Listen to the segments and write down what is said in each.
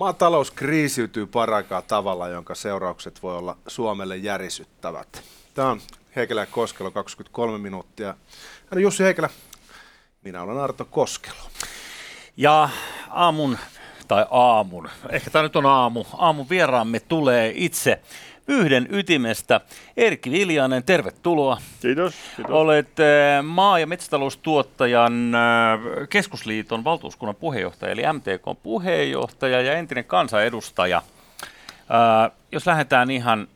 Maatalous kriisiytyy paraikaa tavalla, jonka seuraukset voi olla Suomelle järisyttävät. Tämä on Heikelä ja Koskelo 23 minuuttia. Hän on Jussi Heikelä, minä olen Arto Koskelo. Ja aamun, tai aamun, ehkä tämä nyt on aamu, aamun vieraamme tulee itse yhden ytimestä. Erkki Viljanen, tervetuloa. Kiitos. kiitos. Olet eh, maa- ja metsätaloustuottajan eh, keskusliiton valtuuskunnan puheenjohtaja, eli MTK puheenjohtaja ja entinen kansanedustaja. Eh, jos lähdetään ihan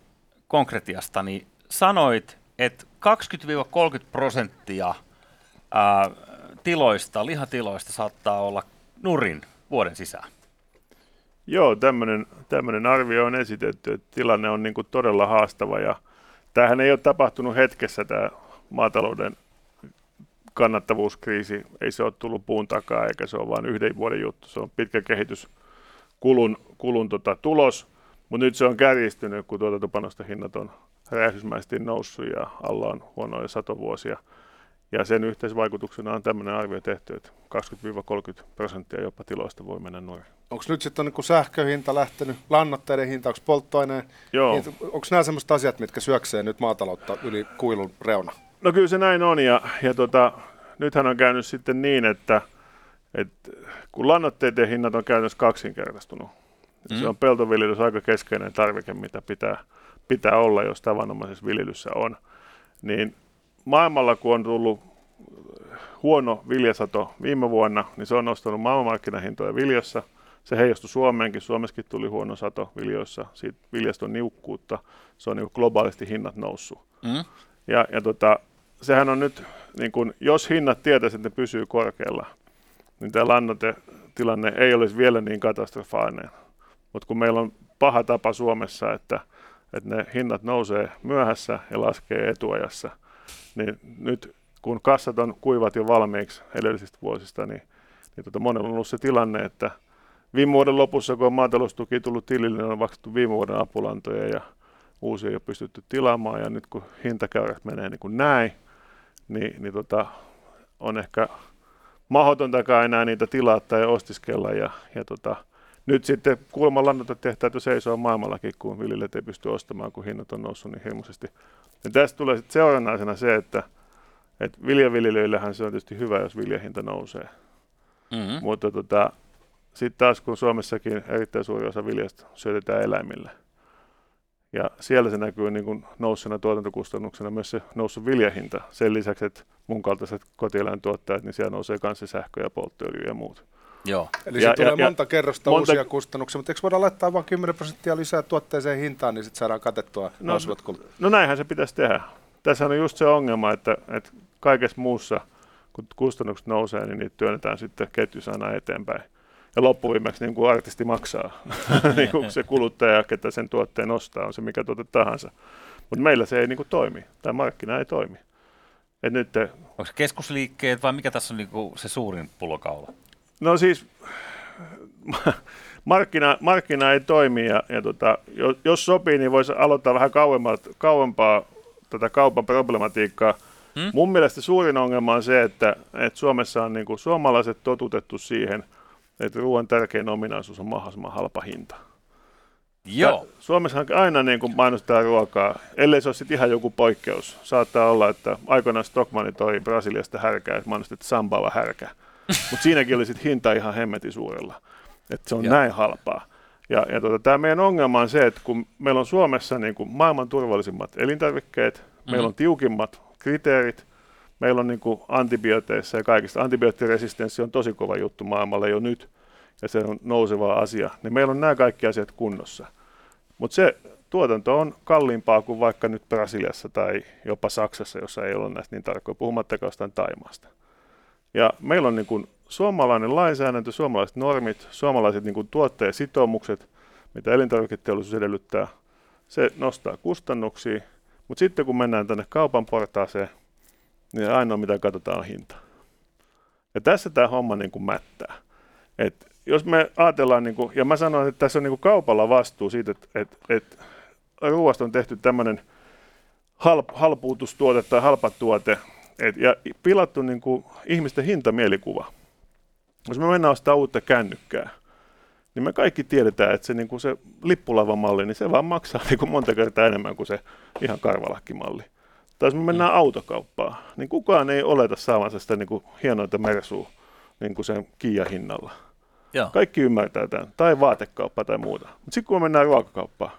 konkretiasta, niin sanoit, että 20-30 prosenttia tiloista, lihatiloista saattaa olla nurin vuoden sisään. Joo, tämmöinen arvio on esitetty, että tilanne on niin kuin todella haastava ja tämähän ei ole tapahtunut hetkessä tämä maatalouden kannattavuuskriisi. Ei se ole tullut puun takaa eikä se ole vain yhden vuoden juttu. Se on pitkä kehitys kulun, kulun tota, tulos, mutta nyt se on kärjistynyt, kun tuotantopanosta hinnat on räjähdysmäisesti noussut ja alla on huonoja satovuosia. Ja sen yhteisvaikutuksena on tämmöinen arvio tehty, että 20-30 prosenttia jopa tiloista voi mennä nurin. Onko nyt sitten niin sähköhinta lähtenyt, lannoitteiden hinta, onko polttoaineen Joo. Hinta, onko nämä sellaiset asiat, mitkä syöksee nyt maataloutta yli kuilun reuna? No kyllä se näin on ja, ja tota, nythän on käynyt sitten niin, että, että kun lannoitteiden hinnat on käytännössä kaksinkertaistunut, mm. se on peltoviljelys aika keskeinen tarvike, mitä pitää, pitää olla, jos tavanomaisessa viljelyssä on, niin maailmalla kun on tullut huono viljasato viime vuonna, niin se on nostanut maailmanmarkkinahintoja viljassa. Se heijastui Suomeenkin. Suomessakin tuli huono sato viljoissa. Siitä viljasta on niukkuutta. Se on niin globaalisti hinnat noussut. Mm. Ja, ja tota, sehän on nyt, niin kun, jos hinnat tietäisi, että ne pysyy korkealla, niin tämä lannoitetilanne ei olisi vielä niin katastrofaalinen. Mutta kun meillä on paha tapa Suomessa, että, että ne hinnat nousee myöhässä ja laskee etuajassa, niin nyt kun kassat on kuivat jo valmiiksi edellisistä vuosista, niin, niin tota, monella on ollut se tilanne, että viime vuoden lopussa, kun on maataloustuki tullut tilille, niin on maksettu viime vuoden apulantoja ja uusia ei ole pystytty tilaamaan, ja nyt kun hintakäyrät menee niin kuin näin, niin, niin tota, on ehkä mahdotontakaan enää niitä tilata tai ostiskella, ja, ja tota, nyt sitten kuulemma lannoitetehtäät seisoo maailmallakin, kun viljelijät ei pysty ostamaan, kun hinnat on noussut niin hirmuisesti. Ja tästä tulee sitten seurannaisena se, että, että viljaviljelijöillähän se on tietysti hyvä, jos viljahinta nousee. Mm-hmm. Mutta tota, sitten taas kun Suomessakin erittäin suuri osa viljasta syötetään eläimille, ja siellä se näkyy niin kuin noussena tuotantokustannuksena myös se noussut viljahinta. Sen lisäksi, että mun kaltaiset kotieläintuottajat, niin siellä nousee myös sähkö ja polttoöljy ja muut. Joo. Eli ja, se tulee ja, monta kerrosta monta... uusia kustannuksia, mutta eikö voida laittaa vain 10 prosenttia lisää tuotteeseen hintaan, niin sitten saadaan katettua no, nousevat kulut? No näinhän se pitäisi tehdä. Tässä on just se ongelma, että, että kaikessa muussa, kun kustannukset nousee, niin niitä työnnetään sitten ketjussa aina eteenpäin. Ja loppuviimeksi niin kuin artisti maksaa, niin kuin se kuluttaja, ketä sen tuotteen ostaa, on se mikä tuote tahansa. Mutta meillä se ei niin kuin toimi, tämä markkina ei toimi. Et nyt te... Onko se keskusliikkeet vai mikä tässä on niin kuin se suurin pullokaula? No siis markkina, markkina ei toimi ja, ja tota, jos sopii, niin voisi aloittaa vähän kauempaa, kauempaa tätä kaupan problematiikkaa. Hmm? Mun mielestä suurin ongelma on se, että, että Suomessa on niin kuin, suomalaiset totutettu siihen, että ruoan tärkein ominaisuus on mahdollisimman halpa hinta. Joo. Suomessa aina niin kuin mainostetaan ruokaa, ellei se ole sitten ihan joku poikkeus. Saattaa olla, että aikoinaan Stockmanni toi Brasiliasta härkää, että mainostettiin sambava härkä. Mutta siinäkin oli sitten hinta ihan hemmetin suurella. Että se on ja. näin halpaa. Ja, ja tota, tämä meidän ongelma on se, että kun meillä on Suomessa niin kuin maailman turvallisimmat elintarvikkeet, mm-hmm. meillä on tiukimmat kriteerit, meillä on niin kuin antibiooteissa ja kaikista. Antibioottiresistenssi on tosi kova juttu maailmalla jo nyt, ja se on nouseva asia. Niin meillä on nämä kaikki asiat kunnossa. Mutta se tuotanto on kalliimpaa kuin vaikka nyt Brasiliassa tai jopa Saksassa, jossa ei ole näistä niin tarkkoja, puhumattakaan jostain Taimaasta. Ja meillä on niin kuin suomalainen lainsäädäntö, suomalaiset normit, suomalaiset niin kuin tuotteen sitoumukset, mitä elintarviketeollisuus edellyttää. Se nostaa kustannuksia, mutta sitten kun mennään tänne kaupan portaaseen, niin ainoa mitä katsotaan on hinta. Ja tässä tämä homma niin kuin mättää. Et jos me ajatellaan, niin kuin, ja mä sanoin, että tässä on niin kuin kaupalla vastuu siitä, että, että, että ruoasta on tehty tämmöinen halp, halpuutustuote tai halpa tuote, et, ja pilattu niin kuin, ihmisten hintamielikuva. Jos me mennään ostaa uutta kännykkää, niin me kaikki tiedetään, että se, niin kuin se lippulavamalli, niin se vaan maksaa niin kuin monta kertaa enemmän kuin se ihan karvalakkimalli. Tai jos me mennään autokauppaan, niin kukaan ei oleta saavansa sitä niin kuin hienointa mersua niin kuin sen Kia-hinnalla. Joo. Kaikki ymmärtää tämän, tai vaatekauppa tai muuta. Mutta sitten kun me mennään ruokakauppaan,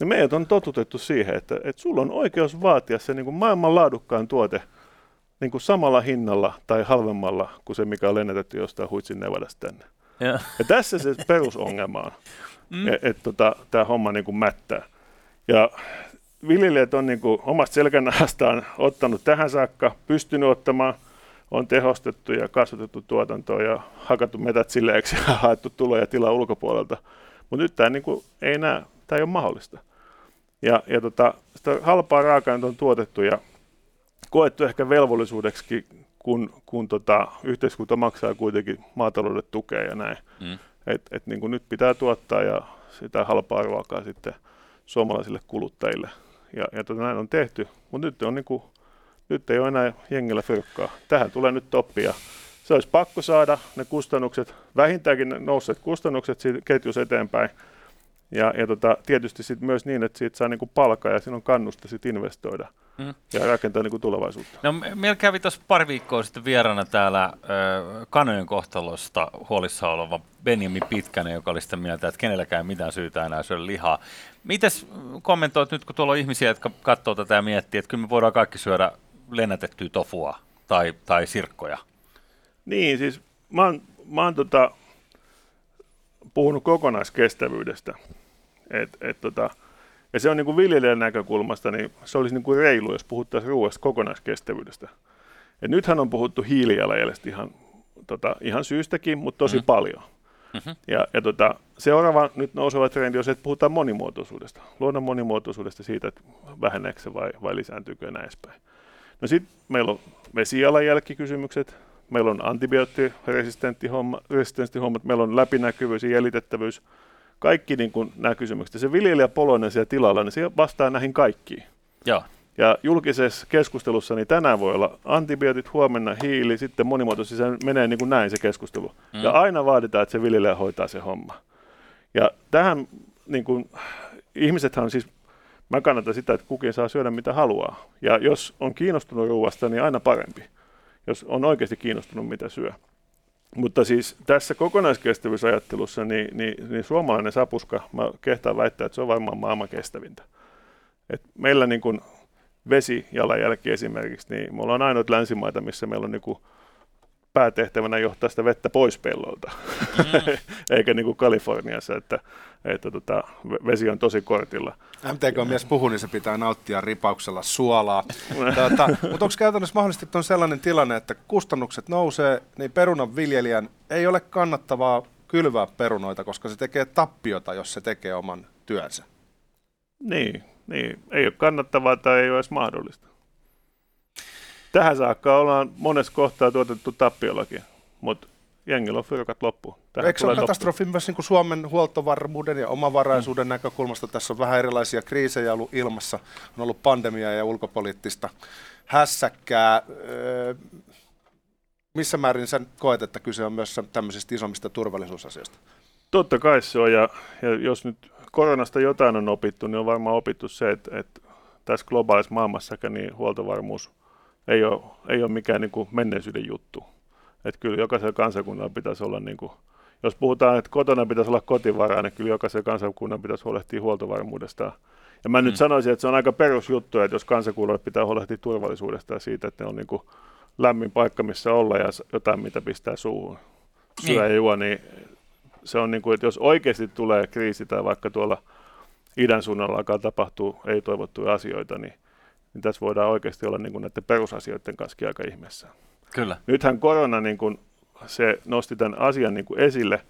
niin meidät on totutettu siihen, että, että sulla on oikeus vaatia se niin kuin maailman laadukkaan tuote niin kuin samalla hinnalla tai halvemmalla kuin se, mikä on lennätetty jostain huitsin Nevadasta tänne. Joo. Ja tässä se perusongelma on, mm. että et, tota, tämä homma niin kuin mättää. Ja viljelijät on niin kuin omasta selkänahastaan ottanut tähän saakka, pystynyt ottamaan, on tehostettu ja kasvatettu tuotantoa ja hakattu metät sileeksi ja haettu tuloja tilaa ulkopuolelta. Mutta nyt tämä niin kuin, ei enää, tämä ei ole mahdollista. Ja, ja tota, sitä halpaa raaka on tuotettu ja koettu ehkä velvollisuudeksi, kun, kun tota, yhteiskunta maksaa kuitenkin maataloudelle tukea ja näin. Mm. Et, et niin kuin nyt pitää tuottaa ja sitä halpaa ruokaa sitten suomalaisille kuluttajille. Ja, ja tota, näin on tehty, mutta nyt, on niin kuin, nyt ei ole enää jengillä fyrkkaa. Tähän tulee nyt toppia. Se olisi pakko saada ne kustannukset, vähintäänkin nousseet kustannukset siitä ketjussa eteenpäin. Ja, ja tota, tietysti sit myös niin, että siitä saa niinku palkkaa ja siinä on kannusta sit investoida mm. ja rakentaa niinku tulevaisuutta. No, meillä kävi tuossa pari viikkoa sitten vieraana täällä äh, kanojen kohtalosta huolissa oleva Benjamin Pitkänen, joka oli sitä mieltä, että kenelläkään mitään syytä enää syödä lihaa. Mites kommentoit nyt, kun tuolla on ihmisiä, jotka katsoo tätä ja miettii, että kyllä me voidaan kaikki syödä lennätettyä tofua tai, tai sirkkoja? Niin, siis mä oon, mä oon tota, puhunut kokonaiskestävyydestä. Et, et tota, ja se on niin kuin viljelijän näkökulmasta, niin se olisi niin kuin reilu, jos puhuttaisiin ruoasta kokonaiskestävyydestä. Et nythän on puhuttu hiilijalanjäljestä ihan, tota, ihan syystäkin, mutta tosi mm-hmm. paljon. Mm-hmm. Ja, ja tota, seuraava nyt nouseva trendi on se, että puhutaan monimuotoisuudesta. Luonnon monimuotoisuudesta siitä, että väheneekö se vai, vai lisääntyykö ja näin edespäin. No sitten meillä on vesijalanjälkikysymykset, meillä on antibioottiresistenttihommat, meillä on läpinäkyvyys ja jäljitettävyys, kaikki niin kuin nämä kysymykset. Se viljelijä poloinen siellä tilalla, niin se vastaa näihin kaikkiin. Joo. Ja julkisessa keskustelussa niin tänään voi olla antibiootit, huomenna hiili, sitten monimuotoisesti se menee niin kuin näin se keskustelu. Mm. Ja aina vaaditaan, että se viljelijä hoitaa se homma. Ja tähän niin kuin, ihmisethän siis, mä kannatan sitä, että kukin saa syödä mitä haluaa. Ja jos on kiinnostunut ruoasta, niin aina parempi jos on oikeasti kiinnostunut, mitä syö. Mutta siis tässä kokonaiskestävyysajattelussa, niin, niin, niin suomalainen sapuska, mä kehtaan väittää, että se on varmaan maailman kestävintä. Et meillä niin kuin vesijalanjälki esimerkiksi, niin me ollaan ainoat länsimaita, missä meillä on niin kuin päätehtävänä johtaa sitä vettä pois pellolta, mm. eikä niin kuin Kaliforniassa, että, että tota, vesi on tosi kortilla. MTK-mies puhuu, niin se pitää nauttia ripauksella suolaa. tuota, mutta onko käytännössä mahdollisesti, on sellainen tilanne, että kustannukset nousee, niin perunan viljelijän ei ole kannattavaa kylvää perunoita, koska se tekee tappiota, jos se tekee oman työnsä? Niin, niin. ei ole kannattavaa tai ei ole edes mahdollista. Tähän saakka ollaan monessa kohtaa tuotettu tappiollakin, mutta jengillä on fyrkat loppu. Tähän Eikö se ole katastrofi myös niin kuin Suomen huoltovarmuuden ja omavaraisuuden mm. näkökulmasta? Tässä on vähän erilaisia kriisejä ollut ilmassa. On ollut pandemia ja ulkopoliittista hässäkkää. Öö, missä määrin sä koet, että kyse on myös tämmöisistä isommista turvallisuusasioista? Totta kai se on, ja, ja jos nyt koronasta jotain on opittu, niin on varmaan opittu se, että, että tässä globaalissa maailmassakin niin huoltovarmuus ei ole, ei ole mikään niin kuin menneisyyden juttu. Että kyllä jokaisella kansakunnalla pitäisi olla, niin kuin, jos puhutaan, että kotona pitäisi olla kotivaraa, niin kyllä jokaisella kansakunnan pitäisi huolehtia huoltovarmuudesta. Ja mä mm. nyt sanoisin, että se on aika perusjuttu, että jos kansakunnalle pitää huolehtia turvallisuudesta ja siitä, että ne on niin kuin lämmin paikka, missä olla ja jotain, mitä pistää suuhun, syö niin. ja juo, niin se on niin kuin, että jos oikeasti tulee kriisi tai vaikka tuolla idän suunnalla alkaa tapahtua ei-toivottuja asioita, niin niin tässä voidaan oikeasti olla niin kuin näiden perusasioiden kanssa aika ihmeessä. Kyllä. Nythän korona niin kuin, se nosti tämän asian niin kuin esille,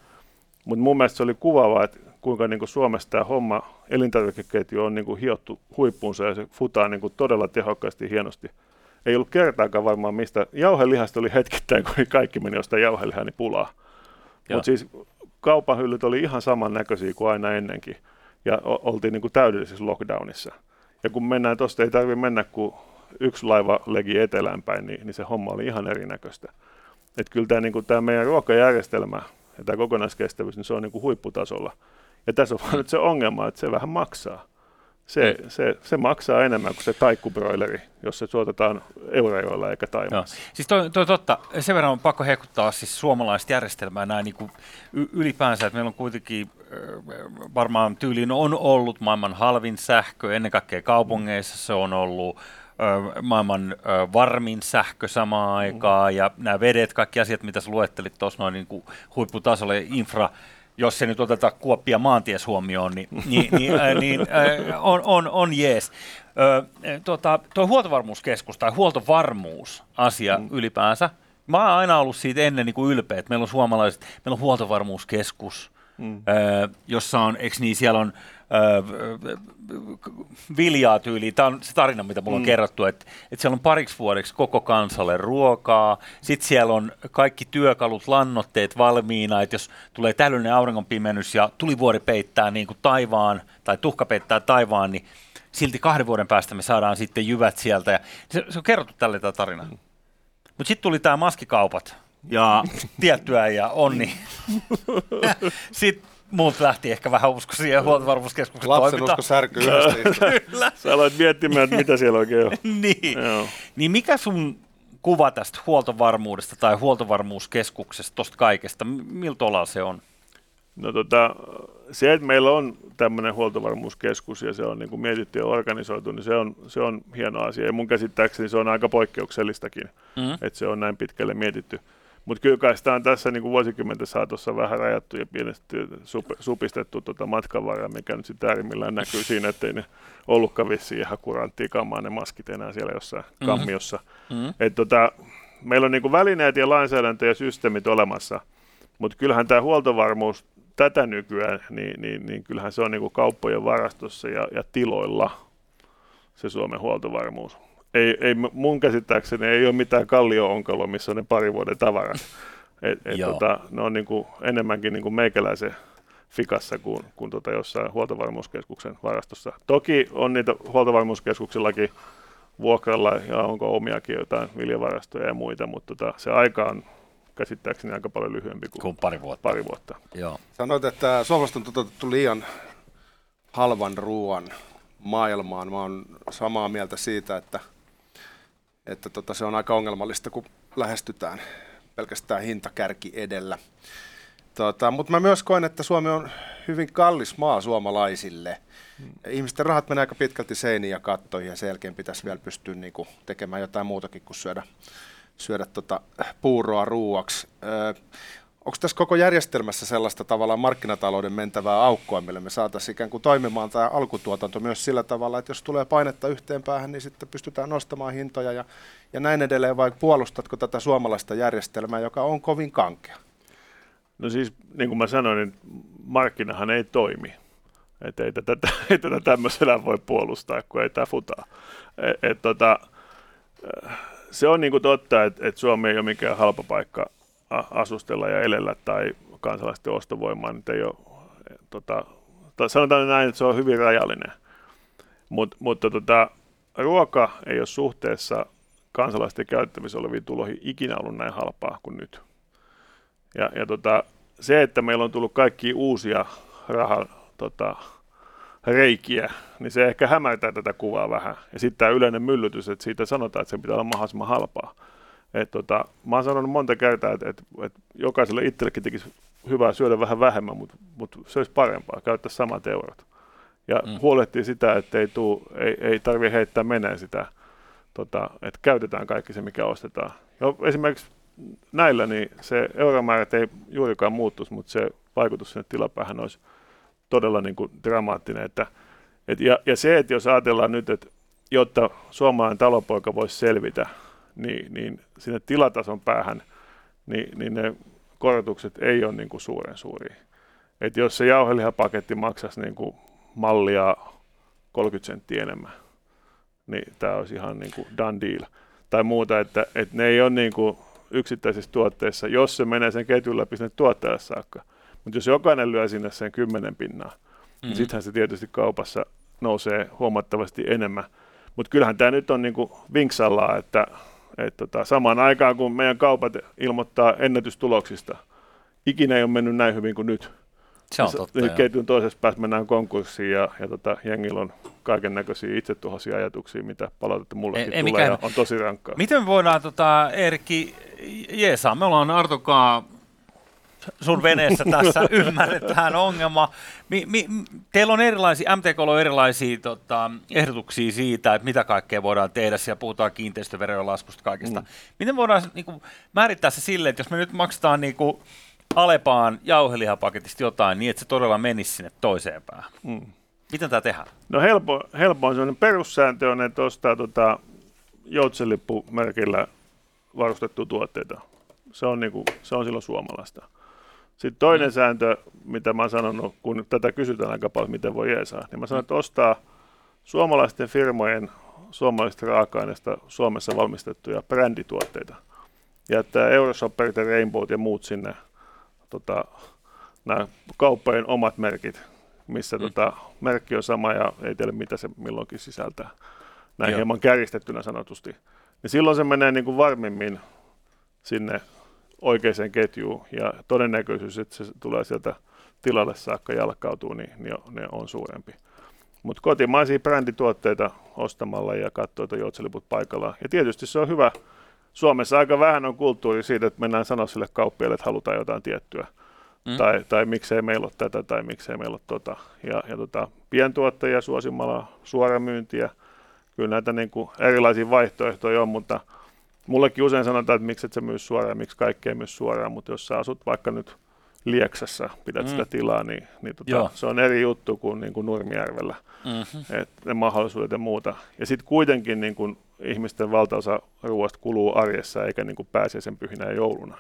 mutta mun mielestä se oli kuvaavaa, että kuinka niin kuin Suomessa tämä homma, elintarvikeketju on niin kuin hiottu huippuunsa ja se futaa niin kuin todella tehokkaasti hienosti. Ei ollut kertaakaan varmaan mistä. Jauhelihasta oli hetkittäin, kun kaikki meni jostain jauhelihaa, niin pulaa. Mutta siis kaupan hyllyt oli ihan samannäköisiä kuin aina ennenkin. Ja oltiin niin kuin täydellisessä lockdownissa. Ja kun mennään tuosta, ei tarvitse mennä kuin yksi laiva legi eteläänpäin, niin, niin se homma oli ihan erinäköistä. Että kyllä tämä, niin tämä meidän ruokajärjestelmä ja tämä kokonaiskestävyys, niin se on niin kuin huipputasolla. Ja tässä on vaan nyt se ongelma, että se vähän maksaa. Se, mm. se, se maksaa enemmän kuin se taikkubroileri, jos se tuotetaan euroilla eikä Taimaassa. Siis toi, toi totta. Sen verran on pakko hekuttaa siis suomalaista järjestelmää näin niin kuin ylipäänsä, että meillä on kuitenkin varmaan tyyliin on ollut maailman halvin sähkö, ennen kaikkea kaupungeissa se on ollut maailman varmin sähkö samaan aikaan, ja nämä vedet, kaikki asiat, mitä sä luettelit tuossa noin niin kuin huipputasolle, infra, jos se nyt otetaan kuoppia maanties huomioon, niin, niin, niin, äh, niin äh, on, on, on jees. Äh, tota, tuo huoltovarmuuskeskus tai huoltovarmuusasia mm. ylipäänsä, mä oon aina ollut siitä ennen niin kuin ylpeä, että meillä on suomalaiset, meillä on huoltovarmuuskeskus, mm. äh, jossa on, eikö niin, siellä on viljaa tyyliin. Tämä on se tarina, mitä mulla on mm. kerrottu, että, että siellä on pariksi vuodeksi koko kansalle ruokaa. Sitten siellä on kaikki työkalut, lannotteet valmiina, että jos tulee täydellinen auringonpimennys ja tulivuori peittää niin kuin taivaan tai tuhka peittää taivaan, niin silti kahden vuoden päästä me saadaan sitten jyvät sieltä. Ja se, se on kerrottu tälle tämä tarina. Mm. Mutta sitten tuli tämä maskikaupat ja tiettyä ja onni. sitten muut lähti ehkä vähän usko siihen huoltovarmuuskeskuksen Lapsen toimintaan. usko särkyy Kyllä. Sä aloit miettimään, että mitä siellä oikein on. niin. Joo. niin mikä sun kuva tästä huoltovarmuudesta tai huoltovarmuuskeskuksesta, tuosta kaikesta, miltä olaa se on? No tota, se, että meillä on tämmöinen huoltovarmuuskeskus ja se on niin kuin mietitty ja organisoitu, niin se on, se on hieno asia. Ja mun käsittääkseni se on aika poikkeuksellistakin, mm-hmm. että se on näin pitkälle mietitty. Mutta kyllä kai sitä on tässä niin kuin vuosikymmenten saatossa vähän rajattu ja pienesti supistettu tuota matkanvaraa, mikä nyt sitten äärimmillään näkyy siinä, ettei ne ollutkaan vissiin ihan kuranttia kammaa ne maskit enää siellä jossain mm-hmm. kammiossa. Mm-hmm. Et tota, meillä on niin kuin välineet ja lainsäädäntö ja systeemit olemassa, mutta kyllähän tämä huoltovarmuus tätä nykyään, niin, niin, niin kyllähän se on niin kuin kauppojen varastossa ja, ja tiloilla se Suomen huoltovarmuus ei, ei, mun käsittääkseni ei ole mitään kallio-onkaloa, missä on ne pari vuoden tavarat. Et, et tota, ne on niinku enemmänkin niinku meikäläisen fikassa kuin, kuin tota jossain huoltovarmuuskeskuksen varastossa. Toki on niitä huoltovarmuuskeskuksillakin vuokralla ja onko omiakin jotain viljavarastoja ja muita, mutta tota, se aika on käsittääkseni aika paljon lyhyempi kuin, kuin pari vuotta. Pari vuotta. Joo. Sanoit, että Suomesta on toteutettu liian halvan ruoan maailmaan. Mä oon samaa mieltä siitä, että että tota, se on aika ongelmallista, kun lähestytään pelkästään hintakärki edellä. Tota, Mutta mä myös koen, että Suomi on hyvin kallis maa suomalaisille. Hmm. Ihmisten rahat menee aika pitkälti seiniin ja kattoihin ja sen jälkeen pitäisi vielä pystyä niinku tekemään jotain muutakin kuin syödä, syödä tota puuroa ruuaksi. Öö, onko tässä koko järjestelmässä sellaista tavallaan markkinatalouden mentävää aukkoa, millä me saataisiin ikään kuin toimimaan tämä alkutuotanto myös sillä tavalla, että jos tulee painetta yhteen päähän, niin sitten pystytään nostamaan hintoja ja, ja näin edelleen, vai puolustatko tätä suomalaista järjestelmää, joka on kovin kankea? No siis, niin kuin mä sanoin, niin markkinahan ei toimi. Että ei tätä, ei tätä tämmöisellä voi puolustaa, kun ei tämä futaa. Et, et, tota, se on niin kuin totta, että et Suomi ei ole mikään halpa paikka asustella ja elellä tai kansalaisten ostovoimaa nyt ei ole, tota, sanotaan näin, että se on hyvin rajallinen. Mut, mutta tota, ruoka ei ole suhteessa kansalaisten käyttävissä oleviin tuloihin ikinä ollut näin halpaa kuin nyt. Ja, ja tota, se, että meillä on tullut kaikki uusia rahan tota, reikiä, niin se ehkä hämärtää tätä kuvaa vähän. Ja sitten tämä yleinen myllytys, että siitä sanotaan, että se pitää olla mahdollisimman halpaa. Et tota, mä oon sanonut monta kertaa, että et, et jokaiselle itsellekin tekisi hyvää syödä vähän vähemmän, mutta mut se olisi parempaa, käyttää samat eurot. Ja mm. huolehtii sitä, että ei, tuu, ei, ei tarvitse heittää meneen sitä, tota, että käytetään kaikki se, mikä ostetaan. Jo, esimerkiksi näillä niin se euromäärät ei juurikaan muuttuisi, mutta se vaikutus sinne tilapäähän olisi todella niin kuin dramaattinen. Että, et, ja, ja se, että jos ajatellaan nyt, että jotta suomalainen talopoika voisi selvitä, niin, niin sinne tilatason päähän, niin, niin ne korotukset ei ole niin kuin suuren suuria. Et jos se jauhelihapaketti maksaisi niin kuin mallia 30 senttiä enemmän, niin tämä olisi ihan niin kuin done deal. Tai muuta, että, että ne ei ole niin kuin yksittäisissä tuotteissa, jos se menee sen ketjun läpi sinne tuottajalle saakka. Mutta jos jokainen lyö sinne sen kymmenen pinnaa, niin mm-hmm. niin sittenhän se tietysti kaupassa nousee huomattavasti enemmän. Mutta kyllähän tämä nyt on niinku vinksalla, että et tota, samaan aikaan kun meidän kaupat ilmoittaa ennätystuloksista ikinä ei ole mennyt näin hyvin kuin nyt. Se on totta. Nyt ketjun toisessa päässä mennään konkurssiin ja, ja tota, jengillä on kaiken näköisiä itsetuhoisia ajatuksia, mitä palautetta mullekin ei, tulee ei ja on tosi rankkaa. Miten voidaan, tota, Erkki, jeesaa, me ollaan Artokaa sun veneessä tässä ymmärretään ongelma. Mi, mi, teillä on erilaisia, MTK on erilaisia tota, ehdotuksia siitä, että mitä kaikkea voidaan tehdä, siellä puhutaan kiinteistöverojen laskusta kaikesta. Mm. Miten voidaan niin kuin, määrittää se silleen, että jos me nyt maksetaan niin kuin, Alepaan jauhelihapaketista jotain niin, että se todella menisi sinne toiseen päähän. Mm. Miten tämä tehdään? No helppo on sellainen perussääntö on, että ostaa tota, joutsenlippumerkillä varustettuja tuotteita. Se on, niinku, se on silloin suomalaista. Sitten toinen mm. sääntö, mitä mä oon sanonut, kun tätä kysytään aika paljon, miten voi jeesaa, niin mä sanon, että ostaa suomalaisten firmojen suomalaisista raaka-aineista Suomessa valmistettuja brändituotteita. Ja että Euroshopperit ja Rainbow ja muut sinne tota, nämä kauppojen omat merkit, missä mm. tota, merkki on sama ja ei tiedä mitä se milloinkin sisältää. Näin Joo. hieman kärjistettynä sanotusti. Niin silloin se menee niin kuin varmimmin sinne oikeaan ketjuun ja todennäköisyys, että se tulee sieltä tilalle saakka jalkautuu, niin, niin ne on suurempi. Mutta kotimaisia brändituotteita ostamalla ja katsoa, että joutseliput paikalla. Ja tietysti se on hyvä. Suomessa aika vähän on kulttuuri siitä, että mennään sanoa sille kauppialle, että halutaan jotain tiettyä. Mm. Tai, tai miksei meillä ole tätä tai miksei meillä ole tota. Ja, ja tota, pientuottajia suosimalla suoramyyntiä. Kyllä näitä niin kuin erilaisia vaihtoehtoja on, mutta – mullekin usein sanotaan, että miksi et sä myy suoraan, miksi kaikkea myy suoraan, mutta jos sä asut vaikka nyt Lieksassa, pidät mm. sitä tilaa, niin, niin tota, se on eri juttu kuin, niin kuin Nurmijärvellä, mm-hmm. et ne mahdollisuudet ja muuta. Ja sitten kuitenkin niin kuin ihmisten valtaosa ruoasta kuluu arjessa, eikä niin kuin pääsiäisen pyhinä ja jouluna,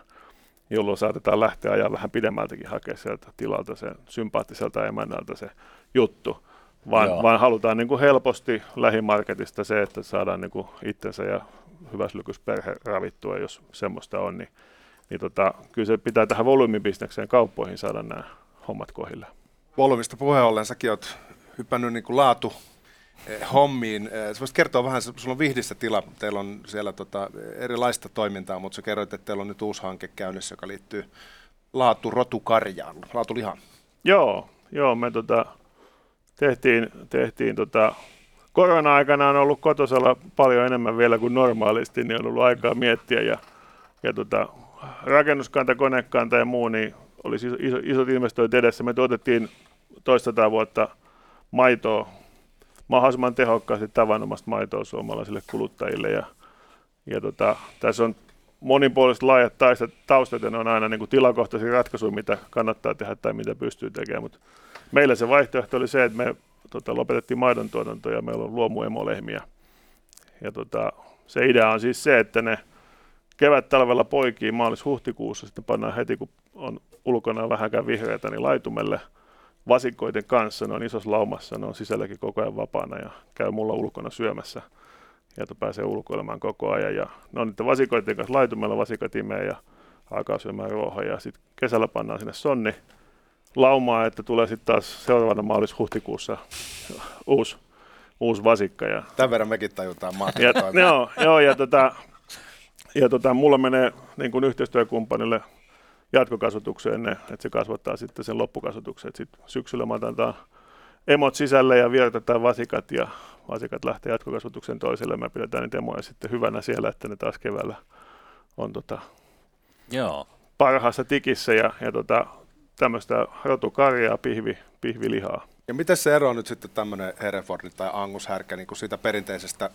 jolloin saatetaan lähteä ajaa vähän pidemmältäkin hakea sieltä tilalta sen sympaattiselta emännältä se juttu. Vaan, vaan halutaan niin kuin helposti lähimarketista se, että saadaan niin kuin itsensä ja perhe ravittua, jos semmoista on, niin, niin tota, kyllä se pitää tähän volyymibisnekseen kauppoihin saada nämä hommat kohille. Volyymista puheen ollen, säkin olet hypännyt niin kuin laatu eh, hommiin. Eh, sä voisit kertoa vähän, sulla on Vihdissä tila, teillä on siellä tota erilaista toimintaa, mutta sä kerroit, että teillä on nyt uusi hanke käynnissä, joka liittyy laatu rotukarjaan, laatulihaan. Joo, joo, me tota, tehtiin, tehtiin tota, korona-aikana on ollut kotosalla paljon enemmän vielä kuin normaalisti, niin on ollut aikaa miettiä ja, ja tota, rakennuskanta, konekanta ja muu, niin olisi iso, iso, isot investoinnit edessä. Me tuotettiin toista vuotta maitoa, mahdollisimman tehokkaasti tavanomasta maitoa suomalaisille kuluttajille ja, ja tota, tässä on monipuoliset laajat taistat, taustat ja ne on aina niin kuin tilakohtaisia ratkaisuja, mitä kannattaa tehdä tai mitä pystyy tekemään, mutta meillä se vaihtoehto oli se, että me tota, lopetettiin maidon tuotanto ja meillä on luomuemolehmiä. Ja tota, se idea on siis se, että ne kevät-talvella poikii maalis-huhtikuussa, sitten pannaan heti, kun on ulkona vähänkään vihreätä, niin laitumelle vasikoiden kanssa. Ne on isossa laumassa, ne on sisälläkin koko ajan vapaana ja käy mulla ulkona syömässä. Ja pääsee ulkoilemaan koko ajan. Ja ne on niiden vasikoiden kanssa laitumella, vasikat imee ja alkaa syömään ruohoa. Ja sitten kesällä pannaan sinne sonni laumaa, että tulee sitten taas seuraavana maalis-huhtikuussa uusi, uusi vasikka. Ja, Tämän verran mekin tajutaan ja, joo, joo, ja, tota, ja tota, mulla menee niin kuin yhteistyökumppanille jatkokasvatukseen ne, että se kasvattaa sitten sen loppukasvatuksen. Sitten syksyllä mä otan emot sisälle ja vierotetaan vasikat ja vasikat lähtee jatkokasvatuksen toiselle. Me pidetään niitä emoja sitten hyvänä siellä, että ne taas keväällä on tota, Joo. parhaassa tikissä ja, ja tota, tämmöistä rotukarjaa, pihvi, pihvilihaa. Ja miten se ero on nyt sitten tämmöinen Hereford tai Angus-härkä niin kuin siitä perinteisestä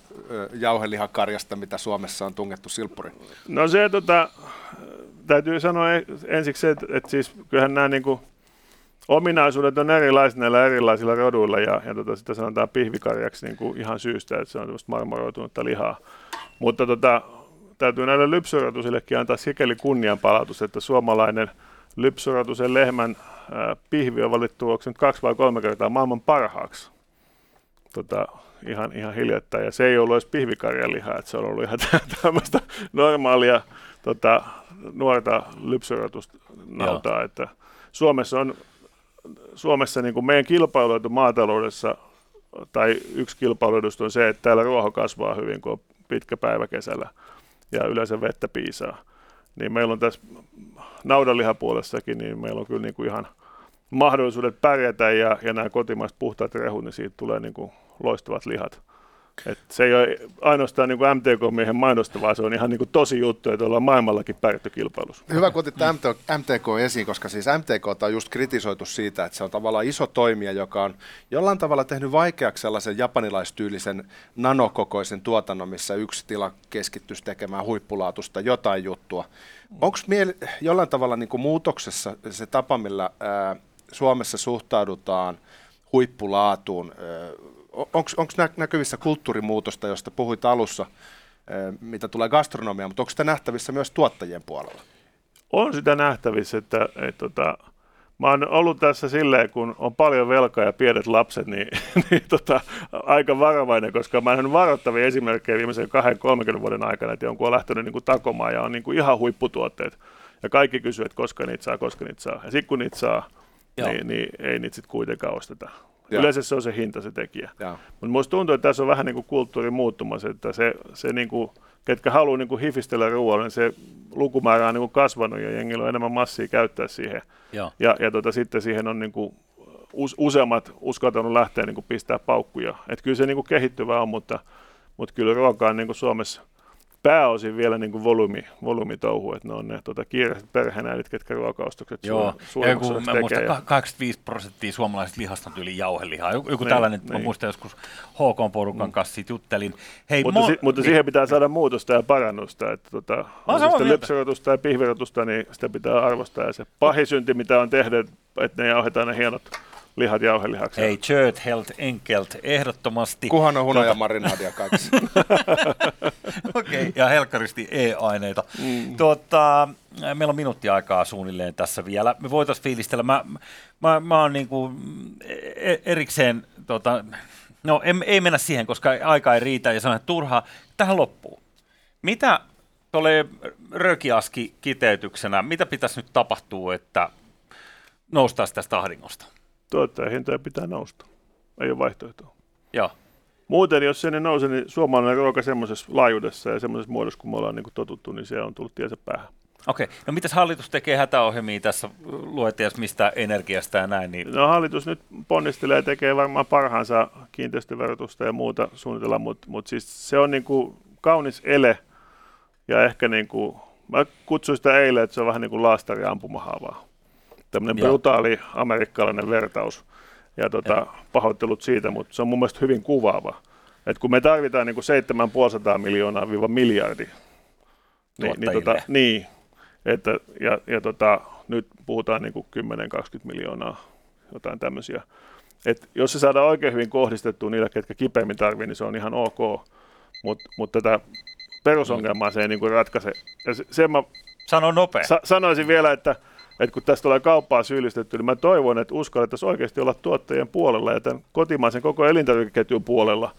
jauhelihakarjasta, mitä Suomessa on tungettu silppuri? No se, tota, täytyy sanoa ensiksi se, että, että siis kyllähän nämä niin kuin, ominaisuudet on erilaiset näillä erilaisilla roduilla ja, ja tota, sitä sanotaan pihvikarjaksi niin kuin ihan syystä, että se on tämmöistä marmoroitunutta lihaa. Mutta tota, täytyy näille lypsyrotusillekin antaa sikäli kunnianpalautus, että suomalainen – lypsyrotusen lehmän ää, pihvi on valittu onko nyt kaksi vai kolme kertaa maailman parhaaksi. Tota, ihan, ihan hiljattain. Ja se ei ollut edes pihvikarjalihaa, että se on ollut ihan tämmöistä normaalia tota, nuorta lypsyrotusta nautaa. Että Suomessa on Suomessa niin kuin meidän kilpailuetu maataloudessa, tai yksi kilpailuedusta on se, että täällä ruoho kasvaa hyvin, kun on pitkä päivä kesällä ja yleensä vettä piisaa niin meillä on tässä naudanlihapuolessakin, niin meillä on kyllä niin kuin ihan mahdollisuudet pärjätä ja, ja nämä kotimaiset puhtaat rehut, niin siitä tulee niin kuin loistavat lihat. Et se ei ole ainoastaan niin MTK-miehen mainosta, vaan se on ihan niin kuin tosi juttu, että ollaan maailmallakin pärjätty kilpailussa. Hyvä, kun otit MTK esiin, koska siis MTK on just kritisoitu siitä, että se on tavallaan iso toimija, joka on jollain tavalla tehnyt vaikeaksi sellaisen japanilaistyylisen nanokokoisen tuotannon, missä yksi tila keskittyisi tekemään huippulaatusta jotain juttua. Onko miele- jollain tavalla niin kuin muutoksessa se tapa, millä ää, Suomessa suhtaudutaan huippulaatuun, onko näkyvissä kulttuurimuutosta, josta puhuit alussa, mitä tulee gastronomiaan, mutta onko sitä nähtävissä myös tuottajien puolella? On sitä nähtävissä, että, että, että tota, mä oon ollut tässä silleen, kun on paljon velkaa ja pienet lapset, niin, niin tota, aika varovainen, koska mä oon varoittavia esimerkkejä viimeisen 20-30 vuoden aikana, että jonkun on lähtenyt niin kuin takomaan ja on niin kuin ihan huipputuotteet. Ja kaikki kysyvät, että koska niitä saa, koska niitä saa. Ja sitten kun niitä saa, niin, niin ei niitä sitten kuitenkaan osteta. Ja. Yleensä se on se hinta se tekijä. Mutta minusta tuntuu, että tässä on vähän niin kuin kulttuuri muuttumassa, että se, se niin kuin, ketkä haluaa niin kuin hifistellä ruoalla, niin se lukumäärä on niin kuin kasvanut ja jengillä on enemmän massia käyttää siihen. Ja, ja, ja tota, sitten siihen on niin kuin us, useammat uskaltanut lähteä niin kuin pistää paukkuja. Et kyllä se niin kuin kehittyvä on, mutta, mutta kyllä ruoka on niin kuin Suomessa pääosin vielä niin kuin volyymi, volyymitouhu, että ne on ne tota, kiireiset perheenäidit, ketkä ruokaostokset Joo, joku, mä muistan, ja... 85 prosenttia suomalaisista lihasta on yli jauhelihaa. Joku, joku niin, tällainen, niin. mä muistan joskus HK-porukan mm. kanssa siitä juttelin. Hei, mutta, mo- si- mutta niin. siihen pitää saada muutosta ja parannusta, että tota, on lypsyrotusta ja pihvirotusta, niin sitä pitää arvostaa. Ja se pahisynti, mitä on tehdä, että ne jauhetaan ne hienot lihat jauhelihaksi. Ei, Chert, Helt, Enkelt, ehdottomasti. Kuhan on hunaja tuota... marinaadia kaikissa. Okei, okay, ja helkkaristi E-aineita. Mm. Tuota, meillä on minuutti aikaa suunnilleen tässä vielä. Me voitaisiin fiilistellä. Mä, mä, mä oon niinku e, erikseen, tota, no ei, ei mennä siihen, koska aika ei riitä ja sanon, että turhaa. Tähän loppuu. Mitä tuolle rökiaski kiteytyksenä, mitä pitäisi nyt tapahtua, että noustaisi tästä ahdingosta? Hintoja pitää nousta. Ei ole vaihtoehtoa. Joo. Muuten, jos se ne nouse, niin suomalainen ruoka semmoisessa laajuudessa ja semmoisessa muodossa, kun me ollaan niin totuttu, niin se on tullut tiensä päähän. Okei. No mitäs hallitus tekee hätäohjelmia tässä, luettiin mistä energiasta ja näin? Niin... No hallitus nyt ponnistelee ja tekee varmaan parhaansa kiinteistöverotusta ja muuta suunnitella, mutta mut siis se on niin kuin kaunis ele ja ehkä niin kuin, mä kutsuin sitä eilen, että se on vähän niin kuin laastari ampumahaavaa tämmöinen brutaali amerikkalainen vertaus. Ja tota, pahoittelut siitä, mutta se on mun mielestä hyvin kuvaava. Et kun me tarvitaan niin kuin 750 miljoonaa viiva miljardi, niin, niin, tota, niin että, ja, ja tota, nyt puhutaan niin kuin 10-20 miljoonaa, jotain tämmöisiä. Et jos se saadaan oikein hyvin kohdistettua niille, ketkä kipeimmin tarvitsevat, niin se on ihan ok, mutta mut tätä perusongelmaa se ei niin ratkaise. Ja se, sen mä Sano nopea. Sa- sanoisin vielä, että että kun tästä tulee kauppaa syyllistetty, niin mä toivon, että uskallettaisiin oikeasti olla tuottajien puolella ja tämän kotimaisen koko elintarvikeketjun puolella.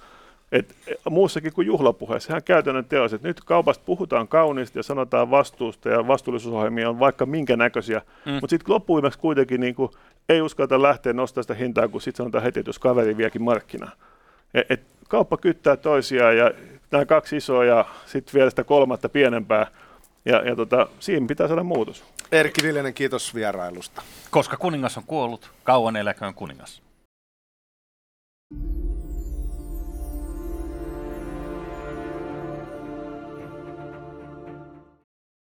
Et muussakin kuin juhlapuheessa, ihan käytännön teos, että nyt kaupasta puhutaan kauniisti ja sanotaan vastuusta ja vastuullisuusohjelmia on vaikka minkä näköisiä, mm. mutta sitten loppuimeksi kuitenkin niin kuin, ei uskalleta lähteä nostamaan sitä hintaa, kun sitten sanotaan heti, että jos kaveri viekin markkinaa. Et, et kauppa kyttää toisiaan ja nämä kaksi isoa ja sitten vielä sitä kolmatta pienempää, ja, ja tota, siinä pitää saada muutos. Erkki Viljanen, kiitos vierailusta. Koska kuningas on kuollut, kauan eläköön kuningas.